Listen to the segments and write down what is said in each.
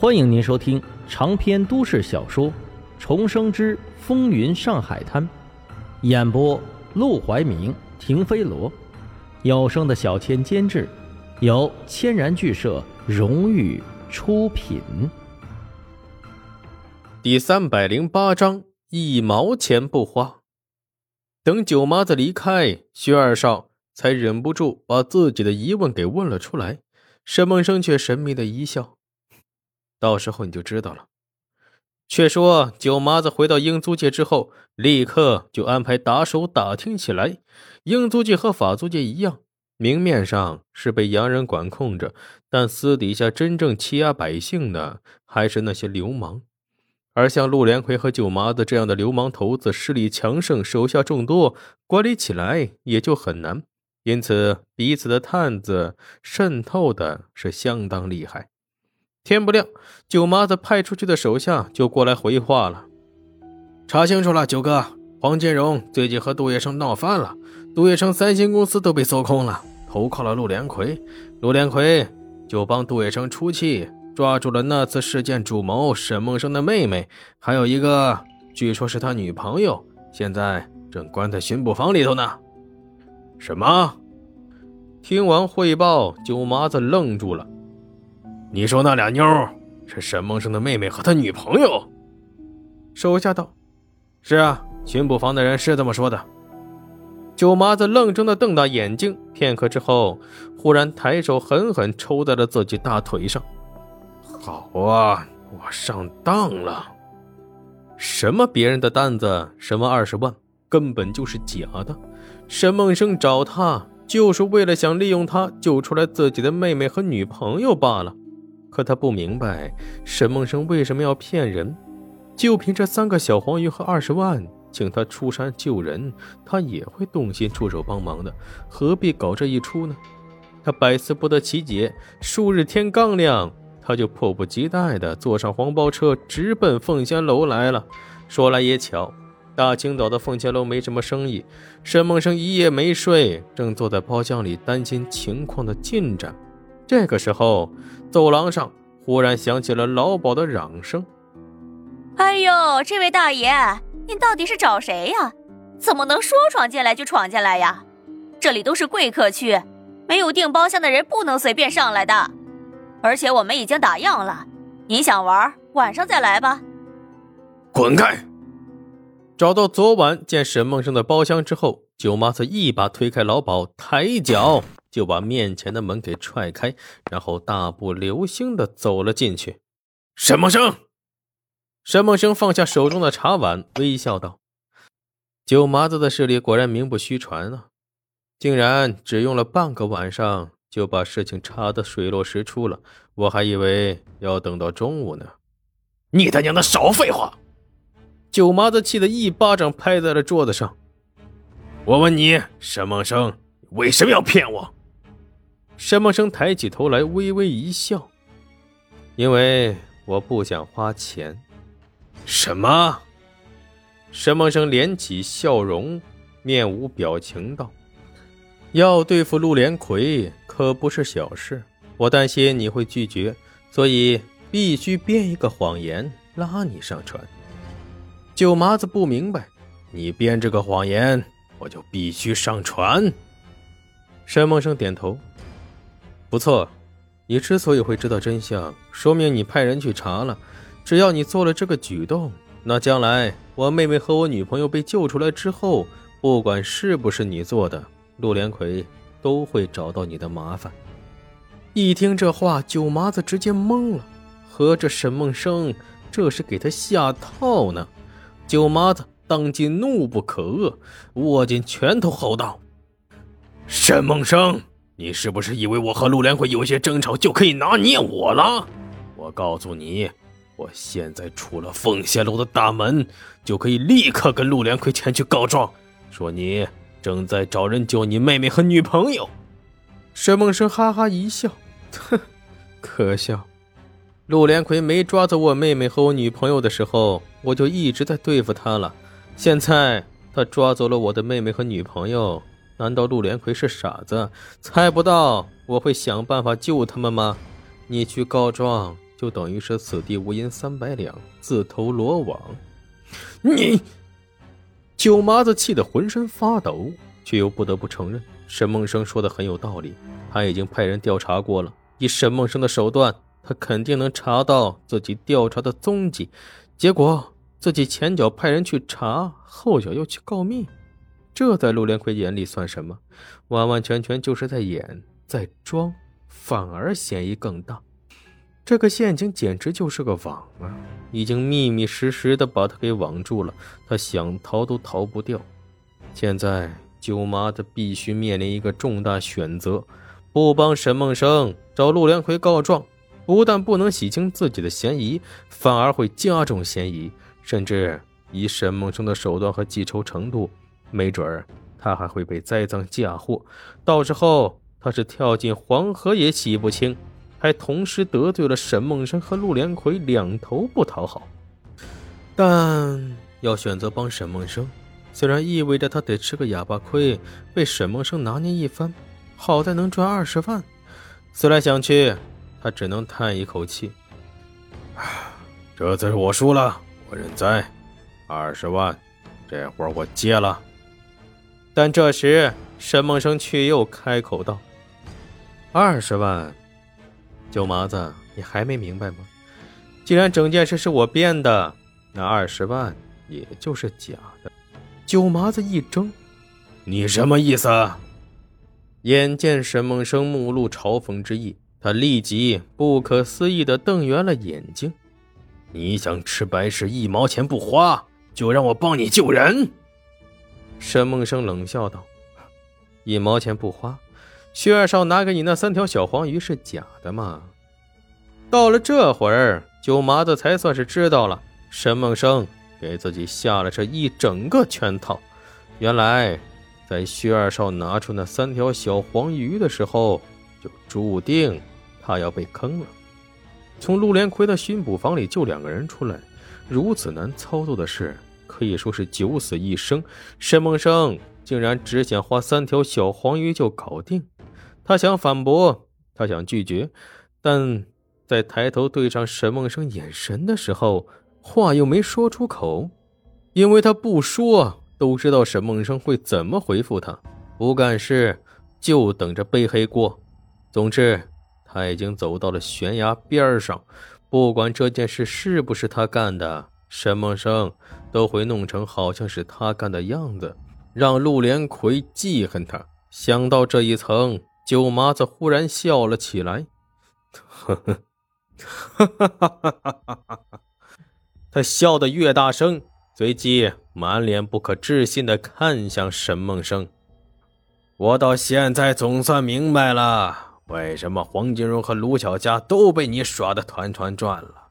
欢迎您收听长篇都市小说《重生之风云上海滩》，演播：陆怀明、停飞罗，有声的小千监制，由千然剧社荣誉出品。第三百零八章，一毛钱不花。等九麻子离开，薛二少才忍不住把自己的疑问给问了出来。沈梦生却神秘的一笑。到时候你就知道了。却说九麻子回到英租界之后，立刻就安排打手打听起来。英租界和法租界一样，明面上是被洋人管控着，但私底下真正欺压百姓的还是那些流氓。而像陆连魁和九麻子这样的流氓头子，势力强盛，手下众多，管理起来也就很难。因此，彼此的探子渗透的是相当厉害。天不亮，九麻子派出去的手下就过来回话了：“查清楚了，九哥，黄金荣最近和杜月笙闹翻了，杜月笙三星公司都被搜空了，投靠了陆连魁，陆连魁就帮杜月笙出气，抓住了那次事件主谋沈梦生的妹妹，还有一个据说是他女朋友，现在正关在巡捕房里头呢。”什么？听完汇报，九麻子愣住了。你说那俩妞是沈梦生的妹妹和他女朋友？手下道：“是啊，巡捕房的人是这么说的。”九麻子愣怔的瞪大眼睛，片刻之后，忽然抬手狠狠抽在了自己大腿上。好啊，我上当了！什么别人的单子，什么二十万，根本就是假的。沈梦生找他，就是为了想利用他救出来自己的妹妹和女朋友罢了。可他不明白沈梦生为什么要骗人，就凭这三个小黄鱼和二十万，请他出山救人，他也会动心出手帮忙的，何必搞这一出呢？他百思不得其解。数日天刚亮，他就迫不及待地坐上黄包车，直奔凤仙楼来了。说来也巧，大青岛的凤仙楼没什么生意，沈梦生一夜没睡，正坐在包厢里担心情况的进展。这个时候，走廊上忽然响起了老鸨的嚷声：“哎呦，这位大爷，您到底是找谁呀？怎么能说闯进来就闯进来呀？这里都是贵客区，没有订包厢的人不能随便上来的。而且我们已经打烊了，你想玩，晚上再来吧。”滚开！找到昨晚见沈梦生的包厢之后，九妈子一把推开老鸨，抬脚。就把面前的门给踹开，然后大步流星的走了进去。沈梦生，沈梦生放下手中的茶碗，微笑道：“九麻子的势力果然名不虚传啊！竟然只用了半个晚上就把事情查得水落石出了，我还以为要等到中午呢。”你他娘的少废话！九麻子气得一巴掌拍在了桌子上。我问你，沈梦生为什么要骗我？沈梦生抬起头来，微微一笑，因为我不想花钱。什么？沈梦生敛起笑容，面无表情道：“要对付陆连魁可不是小事，我担心你会拒绝，所以必须编一个谎言拉你上船。”九麻子不明白，你编这个谎言，我就必须上船。沈梦生点头。不错，你之所以会知道真相，说明你派人去查了。只要你做了这个举动，那将来我妹妹和我女朋友被救出来之后，不管是不是你做的，陆连魁都会找到你的麻烦。一听这话，九麻子直接懵了，合着沈梦生这是给他下套呢？九麻子当即怒不可遏，握紧拳头吼道：“沈梦生！”你是不是以为我和陆连魁有些争吵就可以拿捏我了？我告诉你，我现在出了凤仙楼的大门，就可以立刻跟陆连魁前去告状，说你正在找人救你妹妹和女朋友。沈梦生哈哈一笑，哼，可笑。陆连魁没抓走我妹妹和我女朋友的时候，我就一直在对付他了。现在他抓走了我的妹妹和女朋友。难道陆连魁是傻子，猜不到我会想办法救他们吗？你去告状就等于是此地无银三百两，自投罗网。你，九麻子气得浑身发抖，却又不得不承认，沈梦生说的很有道理。他已经派人调查过了，以沈梦生的手段，他肯定能查到自己调查的踪迹。结果自己前脚派人去查，后脚又去告密，这在陆连魁眼里算什么？完完全全就是在演，在装，反而嫌疑更大。这个陷阱简直就是个网啊！已经密密实实的把他给网住了，他想逃都逃不掉。现在舅妈的必须面临一个重大选择：不帮沈梦生找陆连魁告状，不但不能洗清自己的嫌疑，反而会加重嫌疑，甚至以沈梦生的手段和记仇程度，没准儿。他还会被栽赃嫁祸，到时候他是跳进黄河也洗不清，还同时得罪了沈梦生和陆连魁，两头不讨好。但要选择帮沈梦生，虽然意味着他得吃个哑巴亏，被沈梦生拿捏一番，好在能赚二十万。思来想去，他只能叹一口气：“这次我输了，我认栽。二十万，这活我接了。”但这时，沈梦生却又开口道：“二十万，九麻子，你还没明白吗？既然整件事是我编的，那二十万也就是假的。”九麻子一怔：“你什么意思？”眼见沈梦生目露嘲讽之意，他立即不可思议的瞪圆了眼睛：“你想吃白食，一毛钱不花，就让我帮你救人？”沈梦生冷笑道：“一毛钱不花，薛二少拿给你那三条小黄鱼是假的吗？”到了这会儿，九麻子才算是知道了，沈梦生给自己下了这一整个圈套。原来，在薛二少拿出那三条小黄鱼的时候，就注定他要被坑了。从陆连魁的巡捕房里救两个人出来，如此难操作的事。可以说是九死一生。沈梦生竟然只想花三条小黄鱼就搞定。他想反驳，他想拒绝，但在抬头对上沈梦生眼神的时候，话又没说出口，因为他不说都知道沈梦生会怎么回复他。不干事就等着背黑锅。总之，他已经走到了悬崖边上，不管这件事是不是他干的。沈梦生都会弄成好像是他干的样子，让陆连魁记恨他。想到这一层，九麻子忽然笑了起来，呵呵，哈哈哈哈哈哈！他笑得越大声，随即满脸不可置信的看向沈梦生。我到现在总算明白了，为什么黄金荣和卢小佳都被你耍得团团转了，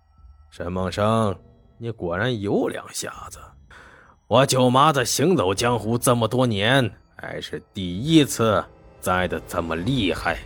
沈梦生。你果然有两下子，我九麻子行走江湖这么多年，还是第一次栽得这么厉害。